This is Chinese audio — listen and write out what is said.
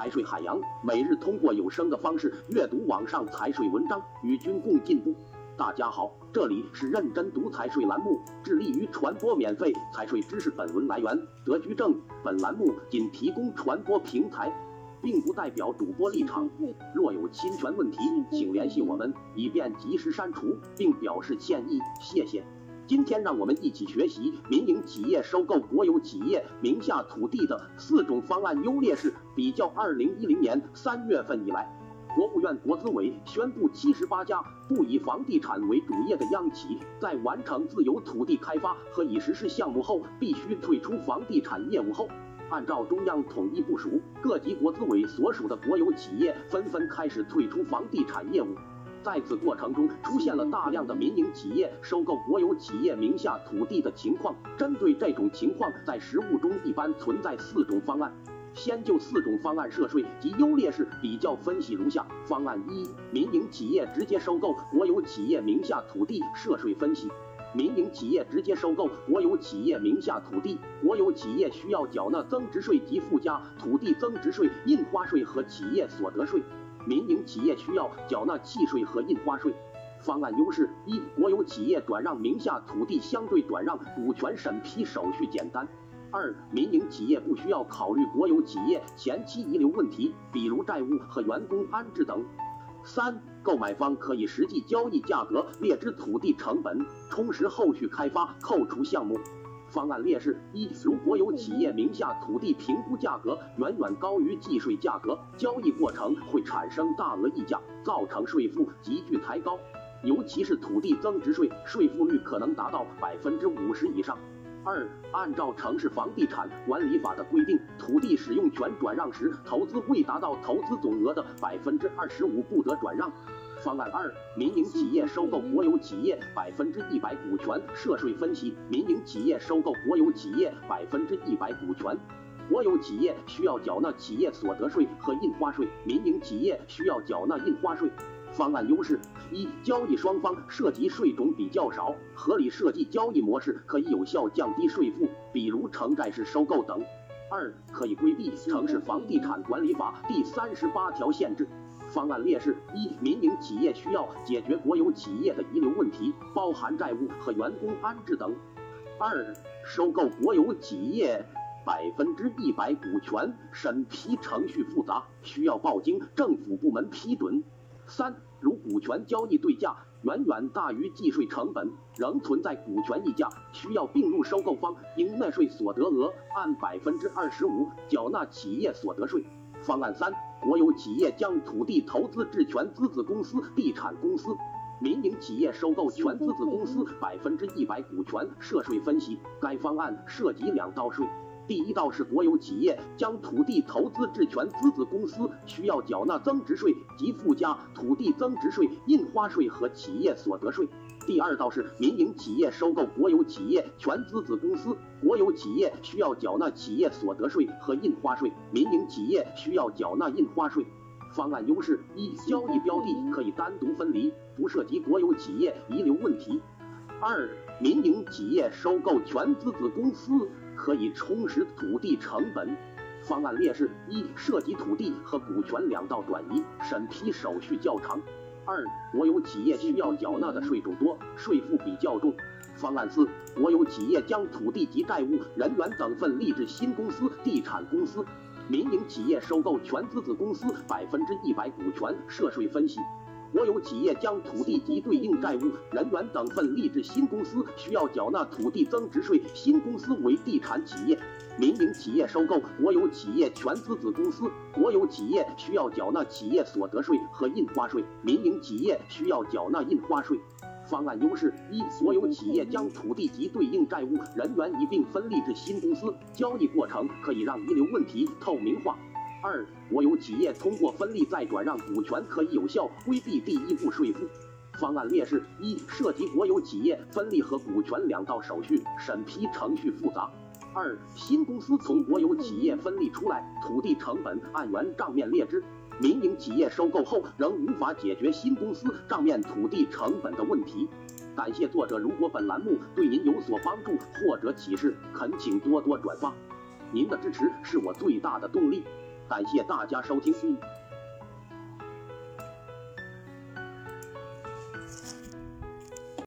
财税海洋，每日通过有声的方式阅读网上财税文章，与君共进步。大家好，这里是认真读财税栏目，致力于传播免费财税知识。本文来源德居正，本栏目仅提供传播平台，并不代表主播立场。若有侵权问题，请联系我们，以便及时删除，并表示歉意。谢谢。今天让我们一起学习民营企业收购国有企业名下土地的四种方案优劣势。比较二零一零年三月份以来，国务院国资委宣布，七十八家不以房地产为主业的央企，在完成自有土地开发和已实施项目后，必须退出房地产业务后，按照中央统一部署，各级国资委所属的国有企业纷纷开始退出房地产业务。在此过程中，出现了大量的民营企业收购国有企业名下土地的情况。针对这种情况，在实务中一般存在四种方案。先就四种方案涉税及优劣势比较分析如下：方案一，民营企业直接收购国有企业名下土地涉税分析。民营企业直接收购国有企业名下土地，国有企业需要缴纳增值税及附加土地增值税、印花税和企业所得税。民营企业需要缴纳契税和印花税。方案优势一：国有企业转让名下土地相对转让股权审批手续简单。二、民营企业不需要考虑国有企业前期遗留问题，比如债务和员工安置等。三、购买方可以实际交易价格列支土地成本，充实后续开发扣除项目。方案劣势一：如国有企业名下土地评估价格远远高于计税价格，交易过程会产生大额溢价，造成税负急剧抬高，尤其是土地增值税，税负率可能达到百分之五十以上。二、按照城市房地产管理法的规定，土地使用权转让时，投资未达到投资总额的百分之二十五不得转让。方案二：民营企业收购国有企业百分之一百股权涉税分析。民营企业收购国有企业百分之一百股权，国有企业需要缴纳企业所得税和印花税，民营企业需要缴纳印花税。方案优势一：交易双方涉及税种比较少，合理设计交易模式可以有效降低税负，比如城债式收购等。二、可以规避城市房地产管理法第三十八条限制。方案劣势一：民营企业需要解决国有企业的遗留问题，包含债务和员工安置等。二、收购国有企业百分之一百股权，审批程序复杂，需要报经政府部门批准。三、如股权交易对价远远大于计税成本，仍存在股权溢价，需要并入收购方应纳税所得额按百分之二十五缴纳企业所得税。方案三。国有企业将土地投资至全资子公司、地产公司，民营企业收购全资子公司百分之一百股权涉税分析。该方案涉及两道税，第一道是国有企业将土地投资至全资子公司需要缴纳增值税及附加土地增值税、印花税和企业所得税。第二道是民营企业收购国有企业全资子公司，国有企业需要缴纳企业所得税和印花税，民营企业需要缴纳印花税。方案优势一：交易标的可以单独分离，不涉及国有企业遗留问题；二、民营企业收购全资子公司可以充实土地成本。方案劣势一：涉及土地和股权两道转移，审批手续较长。二、国有企业需要缴纳的税种多，税负比较重。方案四，国有企业将土地及债务、人员等分立至新公司、地产公司，民营企业收购全资子公司百分之一百股权涉税分析。国有企业将土地及对应债务、人员等分立至新公司，需要缴纳土地增值税。新公司为地产企业。民营企业收购国有企业全资子公司，国有企业需要缴纳企业所得税和印花税，民营企业需要缴纳印花税。方案优势一：所有企业将土地及对应债务、人员一并分立至新公司，交易过程可以让遗留问题透明化。二、国有企业通过分立再转让股权，可以有效规避第一步税负。方案劣势一：涉及国有企业分立和股权两道手续，审批程序复杂。二、新公司从国有企业分立出来，土地成本按原账面列支，民营企业收购后仍无法解决新公司账面土地成本的问题。感谢作者，如果本栏目对您有所帮助或者启示，恳请多多转发，您的支持是我最大的动力。感谢大家收听。